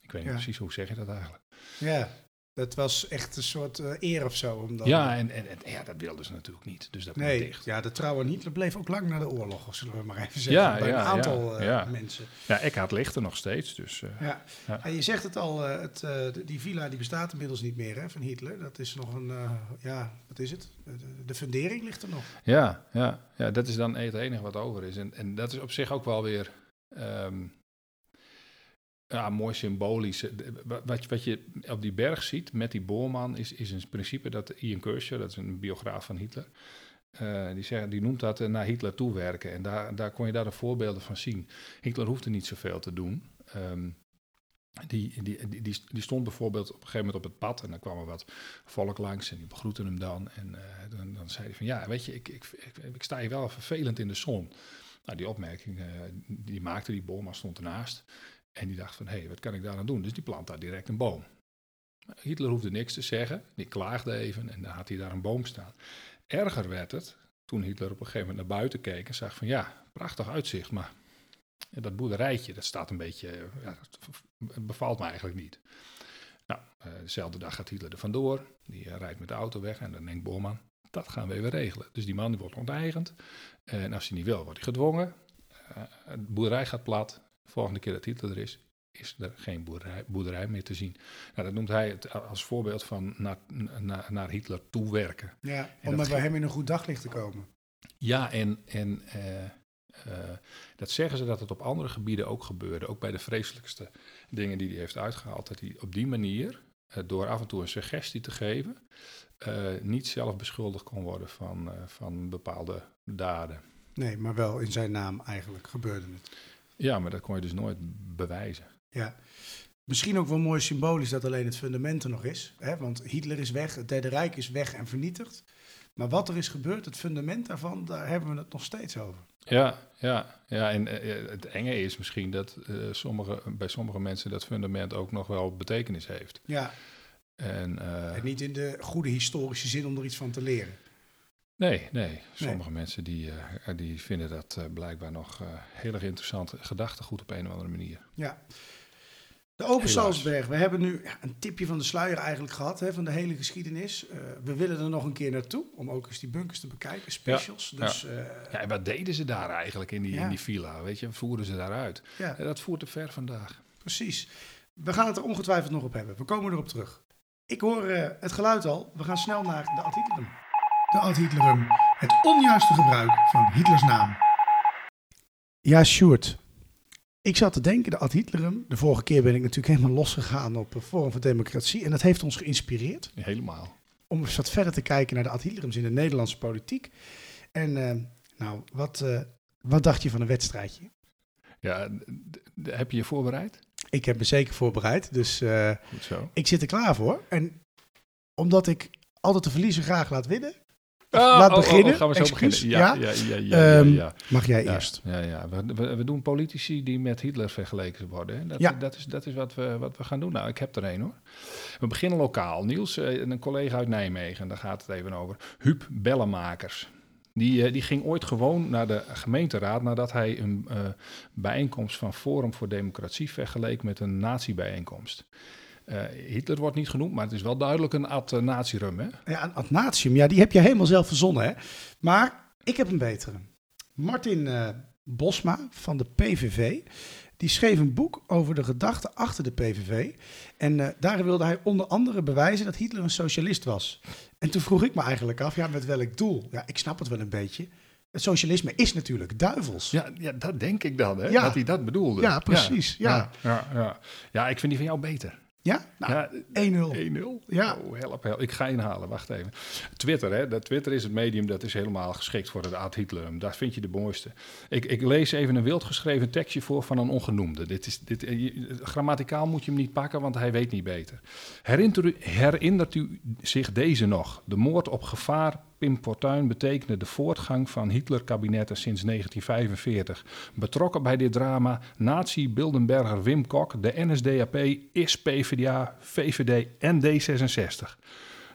Ik weet niet Ja. precies hoe zeg je dat eigenlijk. ja, dat was echt een soort eh, eer of zo. Om dan, Ja, en, en, en ja, dat wilden ze natuurlijk niet. Dus dat Nee, dicht. ja, de aan Hitler bleef ook lang na de oorlog, of zullen we maar even zeggen. Ja, bij ja, een aantal ja, eh, ja. mensen. Ja, Eckhart ligt er nog steeds. Dus, eh, Ja. Ja. En je zegt het al, het, die villa die bestaat inmiddels niet meer hè, van Hitler. Dat is nog een, ja, wat is het? De, de fundering ligt er nog. Ja, ja, ja, dat is dan het enige wat over is. En, en dat is op zich ook wel weer ehm, ja, mooi symbolisch. Wat, wat je op die berg ziet met die boorman is, is in principe dat Ian Kershaw, dat is een biograaf van Hitler, eh, die, zegt, die noemt dat eh, naar Hitler toewerken. En daar, daar kon je daar de voorbeelden van zien. Hitler hoefde niet zoveel te doen. Ehm, die, die, die, die, stond bijvoorbeeld op een gegeven moment op het pad en dan kwam er wat volk langs en die begroeten hem dan. En eh, dan, dan zei hij van ja, weet je, ik, ik, ik, sta hier wel vervelend in de zon. Nou, die opmerking, die maakte die boom, maar stond ernaast. En die dacht van, hé, hey, wat kan ik daar aan doen? Dus die plant daar direct een boom. Hitler hoefde niks te zeggen, die klaagde even en dan had hij daar een boom staan. Erger werd het toen Hitler op een gegeven moment naar buiten keek en zag van, ja, prachtig uitzicht, maar dat boerderijtje, dat staat een beetje, ja, bevalt me eigenlijk niet. Nou, eh, dezelfde dag gaat Hitler er vandoor, die eh, rijdt met de auto weg en dan denkt Bormann, dat gaan we even regelen. Dus die man wordt onteigend en als hij niet wil, wordt hij gedwongen. Eh, de boerderij gaat plat, volgende keer dat Hitler er is, is er geen boerderij, boerderij meer te zien. Nou, dat noemt hij het als voorbeeld van naar, naar, naar Hitler toewerken. Ja, om bij hem in een goed daglicht te komen. Ja, en, en eh, eh, dat zeggen ze dat het op andere gebieden ook gebeurde. Ook bij de vreselijkste dingen die hij heeft uitgehaald. Dat hij op die manier, eh, door af en toe een suggestie te geven, niet zelf beschuldigd kon worden van, van bepaalde daden. Nee, maar wel in zijn naam eigenlijk gebeurde het. Ja, maar dat kon je dus nooit bewijzen. Ja. Misschien ook wel mooi symbolisch dat alleen het fundament er nog is. Hè? Want Hitler is weg, het Derde Rijk is weg en vernietigd. Maar wat er is gebeurd, het fundament daarvan, daar hebben we het nog steeds over. Ja, ja, ja. En eh, het enge is misschien dat eh, sommige, bij sommige mensen dat fundament ook nog wel betekenis heeft. Ja, En, eh, en niet in de goede historische zin om er iets van te leren. Nee, nee. Sommige mensen die, eh, die vinden dat eh, blijkbaar nog eh, heel erg interessant gedachtegoed op een of andere manier. Ja. De Open. Salzberg, we hebben nu een tipje van de sluier eigenlijk gehad hè, van de hele geschiedenis. We willen er nog een keer naartoe om ook eens die bunkers te bekijken, specials. Ja, Dus Ja, en wat deden ze daar eigenlijk in die, Ja. in die villa? Weet je, voeren ze daaruit? ja, Ja, dat voert te ver vandaag. precies. We gaan het er ongetwijfeld nog op hebben. We komen erop terug. Ik hoor het geluid al. We gaan snel naar de Hitlerum. De Ad Hitlerum. Het onjuiste gebruik van Hitlers naam. Ja, Sjoerd. ik zat te denken, de Ad Hitlerum. De vorige keer ben ik natuurlijk helemaal losgegaan op een Forum voor Democratie. En dat heeft ons geïnspireerd Helemaal. om eens wat verder te kijken naar de Ad Hitlerums in de Nederlandse politiek. En eh, nou, wat, eh, wat dacht je van een wedstrijdje? Ja, heb je je voorbereid? Ik heb me zeker voorbereid, dus eh, Goed zo. ik zit er klaar voor. En omdat ik altijd de verliezer graag laat winnen, laat oh, oh, beginnen. oh, gaan we zo Excuus, beginnen? Ja, ja? ja, Ehm, mag jij eerst. Ja, ja. We, we, we doen politici die met Hitler vergeleken worden. Hè. Dat, Ja. dat is, dat is wat, we, wat we gaan doen. Nou, ik heb er een hoor. We beginnen lokaal. Niels, eh, een collega uit Nijmegen, daar gaat het even over. Huub Bellemakers. Die, eh, die ging ooit gewoon naar de gemeenteraad nadat hij een eh, bijeenkomst van Forum voor Democratie vergeleek met een nazi-bijeenkomst. Eh, Hitler wordt niet genoemd, maar het is wel duidelijk een ad uh, nazirum, hè? Ja, een ad natium, ja, die heb je helemaal zelf verzonnen, hè? Maar ik heb een betere. Martin eh, Bosma van de PVV, die schreef een boek over de gedachten achter de PVV. En eh daarin wilde hij onder andere bewijzen dat Hitler een socialist was. En toen vroeg ik me eigenlijk af, ja, met welk doel? Ja, ik snap het wel een beetje. Het socialisme is natuurlijk duivels. Ja, ja dat denk ik dan, hè? Ja. Dat hij dat bedoelde. Ja, precies, ja. Ja, ja, ja. ja, ik vind die van jou beter. Ja? Nou, Ja, 1-0. 1-0? Ja. Oh, help, help. Ik ga inhalen, wacht even. Twitter, hè. Dat Twitter is het medium dat is helemaal geschikt voor het Ad Hitler. Daar vind je de mooiste. Ik, ik lees even een wild geschreven tekstje voor van een ongenoemde. Dit is, dit, eh, grammaticaal moet je hem niet pakken, want hij weet niet beter. Herinnert u, herinnert u zich deze nog? De moord op gevaar Pim Fortuyn betekende de voortgang van Hitler-kabinetten sinds 1945. Betrokken bij dit drama nazi-Bildenberger Wim Kok, de NSDAP, is PvdA, VVD en D66.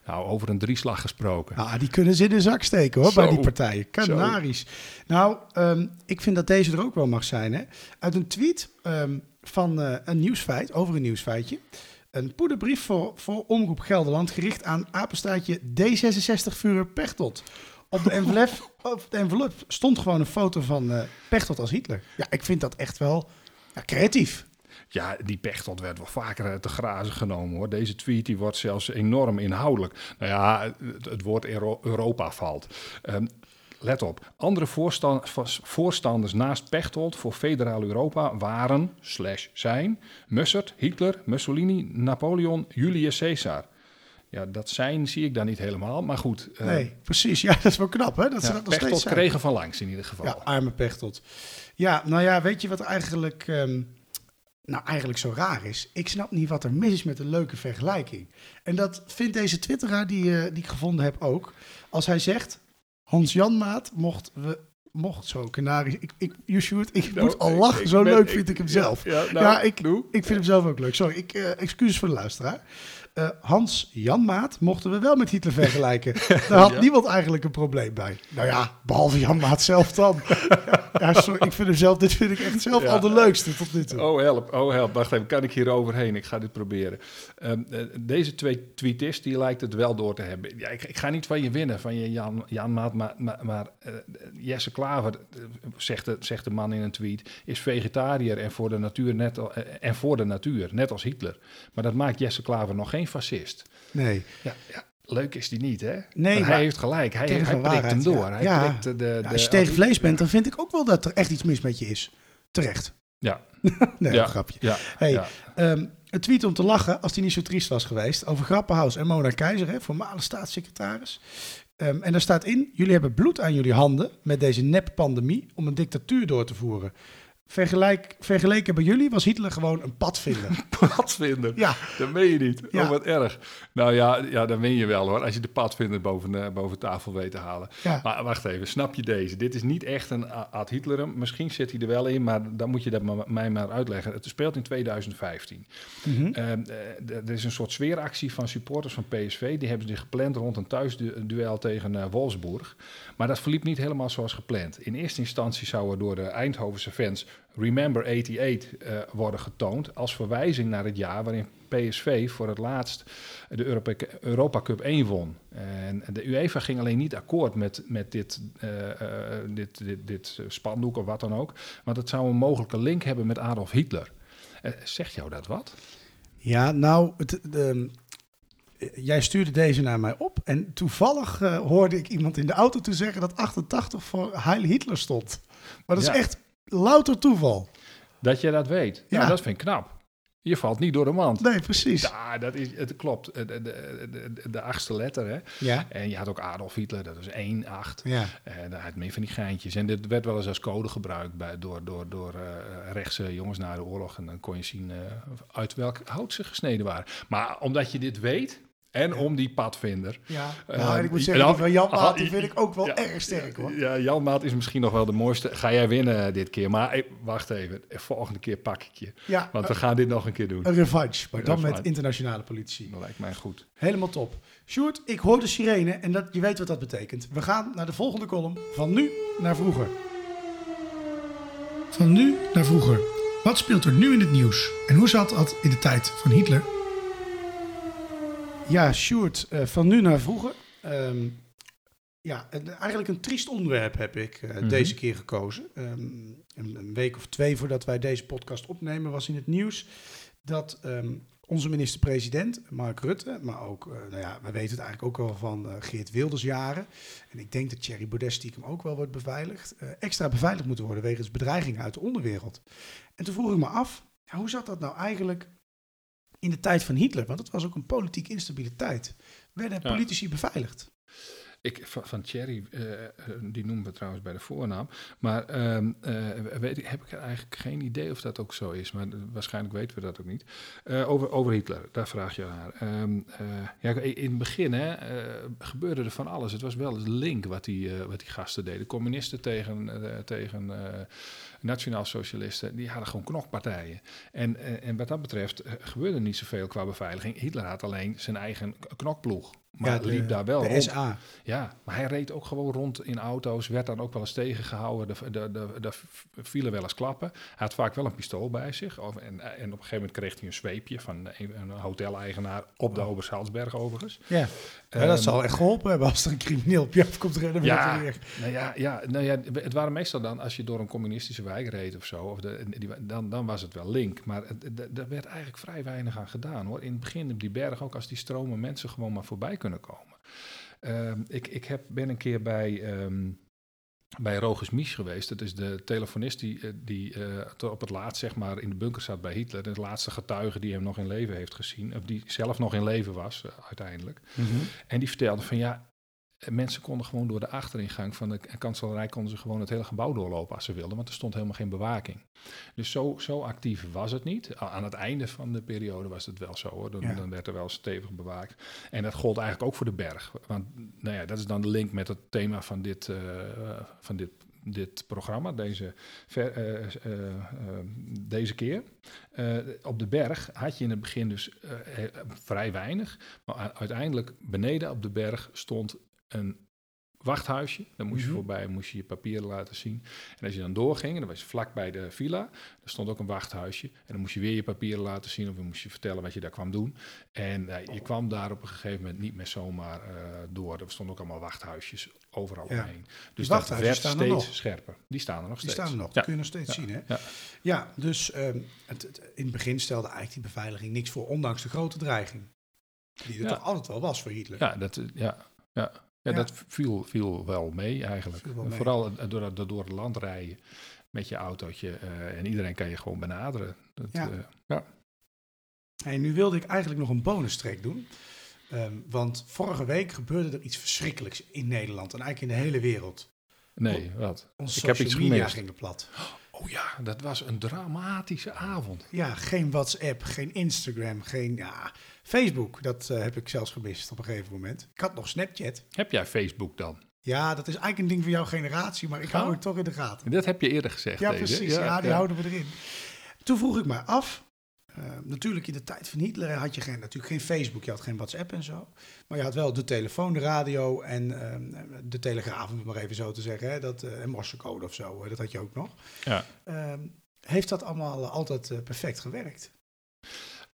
Nou, over een drieslag gesproken. Nou, die kunnen ze in de zak steken hoor, bij die partijen. Canaries. Nou, ehm, ik vind dat deze er ook wel mag zijn. Hè? Uit een tweet ehm, van eh, een nieuwsfeit, over een nieuwsfeitje. Een poederbrief voor, voor Omroep Gelderland gericht aan apenstaatje D66 Führer Pechtold. Op de envelop, op de envelop stond gewoon een foto van eh Pechtold als Hitler. Ja, ik vind dat echt wel ja, creatief. Ja, die Pechtold werd wel vaker te grazen genomen hoor. Deze tweet die wordt zelfs enorm inhoudelijk. Nou ja, het, het woord Euro- Europa valt. Ehm, let op, andere voorstanders naast Pechtold voor federaal Europa waren, slash zijn, Mussert, Hitler, Mussolini, Napoleon, Julius Caesar. Ja, dat zijn zie ik dan niet helemaal, maar goed. eh, Nee, precies. Ja, dat is wel knap hè, dat ze ja, dat nog Pechtold kregen van langs in ieder geval. Ja, arme Pechtold. Ja, nou ja, weet je wat eigenlijk, ehm, nou eigenlijk zo raar is? Ik snap niet wat er mis is met een leuke vergelijking. En dat vindt deze twitteraar die, eh, die ik gevonden heb ook. Als hij zegt, Hans Janmaat mocht we... Mocht zo, Canaries. Ik, ik, you shoot, ik Nou, moet al lachen. ik zo ben- leuk vind ik hem zelf. ja, Ja, nou, ik, doe. ik vind hem zelf ook leuk. Sorry, ik, eh, excuses voor de luisteraar. Eh, Hans Janmaat mochten we wel met Hitler vergelijken. Daar had Ja. niemand eigenlijk een probleem bij. Nou ja, behalve Janmaat zelf dan. ja, sorry, ik vind hem zelf, dit vind ik echt zelf Ja. al de leukste tot nu toe. Oh help, oh help. Wacht even, kan ik hier overheen? Ik ga dit proberen. Ehm, eh, deze twee tweetist, die lijkt het wel door te hebben. Ja, ik, ik ga niet van je winnen, van je Jan, Jan Maat, maar, maar, maar eh, Jesse Klaver, zegt de, zegt de man in een tweet, is vegetariër en voor de natuur net al, en voor de natuur, net als Hitler. Maar dat maakt Jesse Klaver nog geen fascist. Nee. Ja, ja leuk is die niet, hè? Nee, Maar hij heeft gelijk. Hij, hij prikt hem door. ja. Hij prikt de, de, als je tegen vlees bent, dan vind ik ook wel dat er echt iets mis met je is. Terecht. Ja, Nee, ja, grapje. Ja, Hey, ja. Ehm, een tweet om te lachen, als die niet zo triest was geweest, over Grappenhaus en Mona Keizer, hè, voormalig staatssecretaris. Ehm, en daar staat in, jullie hebben bloed aan jullie handen met deze nep-pandemie om een dictatuur door te voeren. Vergelijk, vergeleken bij jullie was Hitler gewoon een padvinder. padvinder. Ja. Dat meen je niet. Ja. Oh, wat erg. Nou ja, ja, dan win je wel hoor. Als je de padvinder boven, eh, boven tafel weet te halen. Ja. Maar wacht even, snap je deze? Dit is niet echt een ad Hitlerum. Misschien zit hij er wel in, maar dan moet je dat maar- mij maar uitleggen. Het speelt in 2015. Mhm. Eh, eh, er is een soort sfeeractie van supporters van PSV. Die hebben zich gepland rond een thuisduel tegen eh, Wolfsburg. Maar dat verliep niet helemaal zoals gepland. In eerste instantie zou er door de Eindhovense fans Remember 88 eh, worden getoond als verwijzing naar het jaar waarin PSV voor het laatst de Europa, Europa Cup 1 won. En de UEFA ging alleen niet akkoord met, met dit, eh, dit, dit, dit spandoek of wat dan ook. Want het zou een mogelijke link hebben met Adolf Hitler. Eh, zegt jou dat wat? Ja, nou, het, de, jij stuurde deze naar mij op en toevallig hoorde ik iemand in de auto toen zeggen dat 88 voor Heil Hitler stond. Maar dat is echt louter toeval. Dat je dat weet. Ja, Ja. dat vind ik knap. Je valt niet door de mand. Nee, precies. Ja, dat is, het klopt. De, de, de, de- achtste letter, hè. Ja. En je had ook Adolf Hitler, dat is 1, 8. Ja. En daar had meer van die geintjes. En dit werd wel eens als code gebruikt bij, door, door, door eh, rechtse jongens na de oorlog. En dan kon je zien eh, uit welk hout ze gesneden waren. Maar omdat je dit weet, en om die padvinder. Ja, Eh, nou, ik moet en zeggen, die van Jan Maat, die vind ik ook wel ja. erg sterk hoor. Ja, Jan Maat is misschien nog wel de mooiste. Ga jij winnen dit keer? Maar eh, wacht even, volgende keer pak ik je. Ja, Want we gaan dit nog een keer doen. een revanche, maar dan met internationale politie. Dat lijkt mij goed. Helemaal top. Sjoerd, ik hoor de sirene en dat, je weet wat dat betekent. We gaan naar de volgende column, van nu naar vroeger. Van nu naar vroeger. Wat speelt er nu in het nieuws? En hoe zat dat in de tijd van Hitler? Ja, Sjoerd, eh, van nu naar vroeger. Ehm, ja, een- eigenlijk een triest onderwerp heb ik eh, Mhm. deze keer gekozen. Ehm, een, een week of twee voordat wij deze podcast opnemen was in het nieuws dat ehm, onze minister-president, Mark Rutte, maar ook, eh, nou ja, we weten het eigenlijk ook wel van eh, Geert Wilders jaren. En ik denk dat Thierry Baudet stiekem ook wel wordt beveiligd. eh, extra beveiligd moeten worden wegens bedreigingen uit de onderwereld. En toen vroeg ik me af, ja, hoe zat dat nou eigenlijk in de tijd van Hitler? Want het was ook een politiek instabiele tijd. Werden politici beveiligd? Ik, van, Thierry, eh, eh, die noemen we trouwens bij de voornaam. Maar ehm, eh, weet ik, heb ik eigenlijk geen idee of dat ook zo is. Maar waarschijnlijk weten we dat ook niet. Over, over Hitler, daar vraag je naar. Ehm, eh, ja, in het begin hè, gebeurde er van alles. Het was wel eens link wat die, wat die gasten deden. Communisten tegen, tegen nationaal-socialisten. Die hadden gewoon knokpartijen. En, en wat dat betreft gebeurde niet zoveel qua beveiliging. Hitler had alleen zijn eigen knokploeg. Maar de, liep daar wel de rond. SA. Ja, maar hij reed ook gewoon rond in auto's, werd dan ook wel eens tegengehouden. Er de, de, de, vielen wel eens klappen. Hij had vaak wel een pistool bij zich. Of, en, en op een gegeven moment kreeg hij een zweepje van een, een hoteleigenaar op de Obersalzberg overigens. Ja. Ja, dat Ehm, zal echt geholpen hebben als er een crimineel op je afkomt rennen. Ja, geweer. nou ja, ja, nou ja, het waren meestal dan als je door een communistische wijk reed of zo, of de, die, dan, dan was het wel link. Maar daar werd eigenlijk vrij weinig aan gedaan hoor. In het begin op die berg, ook als die stromen mensen gewoon maar voorbij kunnen komen. Ehm, ik ik heb, ben een keer bij, ehm bij Rogus Mies geweest. Dat is de telefonist die, eh, die eh, op het laatst zeg maar, in de bunker zat bij Hitler. De laatste getuige die hem nog in leven heeft gezien. Of die zelf nog in leven was eh, uiteindelijk. En die vertelde van ja, mensen konden gewoon door de achteringang van de kanselarij konden ze gewoon het hele gebouw doorlopen als ze wilden, want er stond helemaal geen bewaking. Dus zo, zo actief was het niet. Aan het einde van de periode was het wel zo hoor. Dan, Ja. dan werd er wel stevig bewaakt. En dat gold eigenlijk ook voor de berg. Want nou ja, dat is dan de link met het thema van dit, eh, van dit, dit programma, deze, ver- eh, eh, deze keer. Op de berg had je in het begin dus vrij weinig. Maar uiteindelijk beneden op de berg stond een wachthuisje. Daar moest je Mhm. voorbij, moest je je papieren laten zien. En als je dan doorging, en dan was je vlak bij de villa, er stond ook een wachthuisje. En dan moest je weer je papieren laten zien of dan moest je vertellen wat je daar kwam doen. En eh, je kwam daar op een gegeven moment niet meer zomaar eh, door. Er stonden ook allemaal wachthuisjes overal Ja. omheen. Dus dat werd staan er steeds nog. scherper. Die staan er nog Die steeds. staan er nog, dat Ja. kun je nog steeds Ja. zien. Hè? Ja. Ja, dus ehm, het, het- in het begin stelde eigenlijk die beveiliging niks voor, ondanks de grote dreiging. Die er toch altijd wel was voor Hitler. Ja, dat, eh, ja, ja. Ja, Ja. dat viel, viel wel mee eigenlijk. Viel wel mee. Vooral door, door, door het land rijden met je autootje. eh, en iedereen kan je gewoon benaderen. Dat, Ja. eh, ja. Hey, nu wilde ik eigenlijk nog een bonustrek doen. Ehm, want vorige week gebeurde er iets verschrikkelijks in Nederland en eigenlijk in de hele wereld. Nee, wat? Onze Ik heb social iets media gemist. gingen plat. Oh ja, dat was een dramatische avond. Ja, geen WhatsApp, geen Instagram, geen ja, Facebook. Dat eh, heb ik zelfs gemist op een gegeven moment. Ik had nog Snapchat. Heb jij Facebook dan? Ja, dat is eigenlijk een ding voor jouw generatie, maar ik hou het toch in de gaten. Dat heb je eerder gezegd. Ja, deze. precies. Ja, die houden we erin. Toen vroeg ik me af. Eh, natuurlijk in de tijd van Hitler had je geen, natuurlijk geen Facebook, je had geen WhatsApp en zo. Maar je had wel de telefoon, de radio en ehm, de telegraaf, om het maar even zo te zeggen. Hè, dat, eh, en morsecode of zo, eh, dat had je ook nog. Ja. Ehm, heeft dat allemaal eh, altijd eh, perfect gewerkt?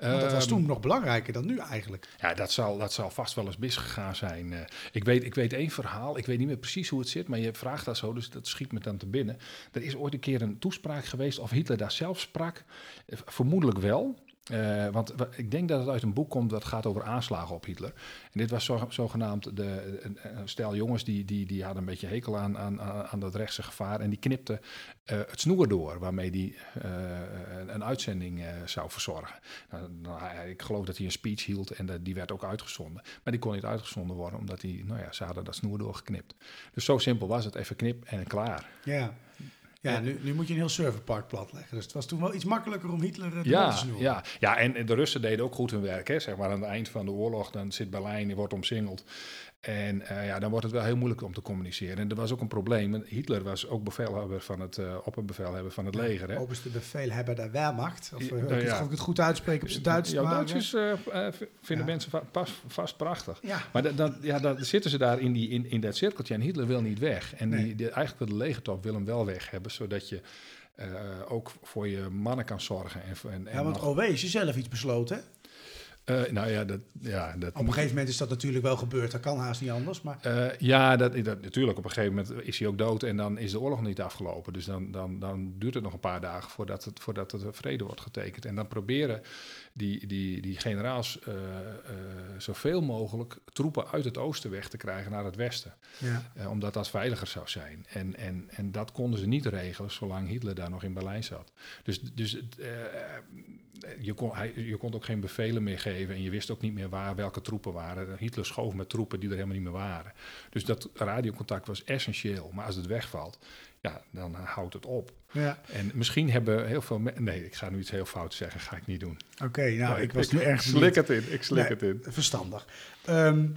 Want dat was Ehm, toen nog belangrijker dan nu eigenlijk. Ja, dat zal, dat zal vast wel eens misgegaan zijn. Eh, ik, weet, ik weet één verhaal, ik weet niet meer precies hoe het zit, maar je vraagt dat zo, dus dat schiet me dan te binnen. Er is ooit een keer een toespraak geweest of Hitler daar zelf sprak. Eh, vermoedelijk wel. Eh, want wa- ik denk dat het uit een boek komt dat gaat over aanslagen op Hitler. En dit was zo, zogenaamd de, een, stel jongens die, die, die hadden een beetje hekel aan, aan, aan dat rechtse gevaar. En die knipten eh, het snoer door waarmee die eh, een, uitzending zou verzorgen. Nou, nou, ik geloof dat hij een speech hield en die werd ook uitgezonden. Maar die kon niet uitgezonden worden omdat hij, nou ja, ze hadden dat snoer doorgeknipt. Dus zo simpel was het. Even knip en klaar. Ja. Ja, nu, nu moet je een heel serverpark platleggen. Dus het was toen wel iets makkelijker om Hitler eh, te Ja, snoeren. ja, ja en en de Russen deden ook goed hun werk. Hè. Zeg maar aan het eind van de oorlog, dan zit Berlijn, die wordt omsingeld. En eh, ja, dan wordt het wel heel moeilijk om te communiceren. En er was ook een probleem. Hitler was ook bevelhebber van het, eh opperbevelhebber van het leger. Hè. Oberste bevelhebber der Wehrmacht. Of, Ja, nou ik, ja. ik het goed uitspreek op zijn Duits. Jouw maar, Duits is, vinden Ja. mensen va- pas, vast prachtig. Ja, Maar dan, dan, ja, dan zitten ze daar in, die, in, in dat cirkeltje en Hitler wil niet weg. En Nee. die, die, eigenlijk wil de legertop wil hem wel weg hebben, zodat je ook voor je mannen kan zorgen. En, en, en ja, want nog- OW is zelf iets besloten. Eh, nou ja, dat, ja, dat Op een gegeven moment is dat natuurlijk wel gebeurd. Dat kan haast niet anders. Maar Eh, ja, dat, dat, natuurlijk. Op een gegeven moment is hij ook dood en dan is de oorlog niet afgelopen. Dus dan, dan, dan duurt het nog een paar dagen voordat, het, voordat er vrede wordt getekend. En dan proberen die, die, die generaals eh, zoveel mogelijk troepen uit het oosten weg te krijgen naar het westen. ja. Omdat dat veiliger zou zijn. En, en, en dat konden ze niet regelen zolang Hitler daar nog in Berlijn zat. Dus, dus het, je, kon, hij, je kon ook geen bevelen meer geven en je wist ook niet meer waar welke troepen waren. Hitler schoof met troepen die er helemaal niet meer waren. Dus dat radiocontact was essentieel. Maar als het wegvalt, ja, dan houdt het op. ja. En misschien hebben heel veel mensen... Nee, ik ga nu iets heel fout zeggen. Ga ik niet doen. Oké, nou, ik was nu erg slik het in. Ik slik Nee. het in. Verstandig. Ehm,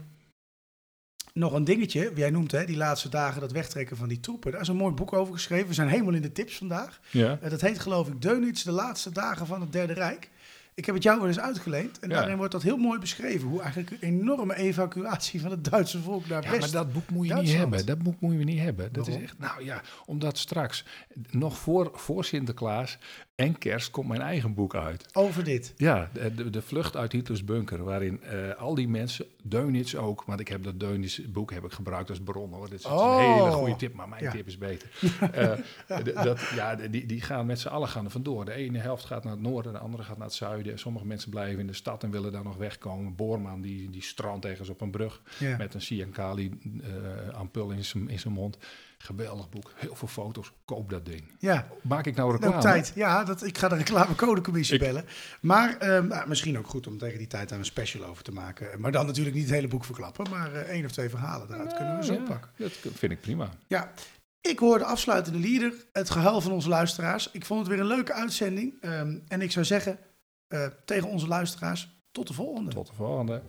nog een dingetje. Jij noemt hè, die laatste dagen dat wegtrekken van die troepen. Daar is een mooi boek over geschreven. We zijn helemaal in de tips vandaag. Ja. Eh, dat heet geloof ik Deunits, de laatste dagen van het Derde Rijk. Ik heb het jou wel eens uitgeleend. En Ja. daarin wordt dat heel mooi beschreven. Hoe eigenlijk een enorme evacuatie van het Duitse volk naar Ja, maar dat boek moet je niet hebben. Dat boek moet je niet hebben. Dat is echt, nou ja, omdat straks, nog voor, voor Sinterklaas en kerst, komt mijn eigen boek uit. Over dit. Ja, de, de, vlucht uit Hitlers bunker, waarin eh, al die mensen, Deunits ook, want ik heb dat Deunits boek heb ik gebruikt als bron hoor. Dit is Oh. een hele goede tip, maar mijn Ja. tip is beter. Eh, dat, ja, die, die gaan met z'n allen gaan er vandoor. De ene helft gaat naar het noorden, de andere gaat naar het zuiden. Sommige mensen blijven in de stad en willen daar nog wegkomen. Boorman die, die strandt ergens op een brug Ja. met een Siankali eh ampul in zijn in zijn mond. Geweldig boek, heel veel foto's. Koop dat ding. Ja, Maak ik nou reclame? tijd. Ja, dat, ik ga de reclamecodecommissie Ik- bellen. Maar ehm, nou, misschien ook goed om tegen die tijd daar een special over te maken. Maar dan natuurlijk niet het hele boek verklappen. Maar eh, één of twee verhalen daaruit kunnen we zo Ja, pakken. Dat vind ik prima. Ja, ik hoor de afsluitende lieder, het gehuil van onze luisteraars. Ik vond het weer een leuke uitzending. Ehm, en ik zou zeggen eh, tegen onze luisteraars, tot de volgende. Tot de volgende.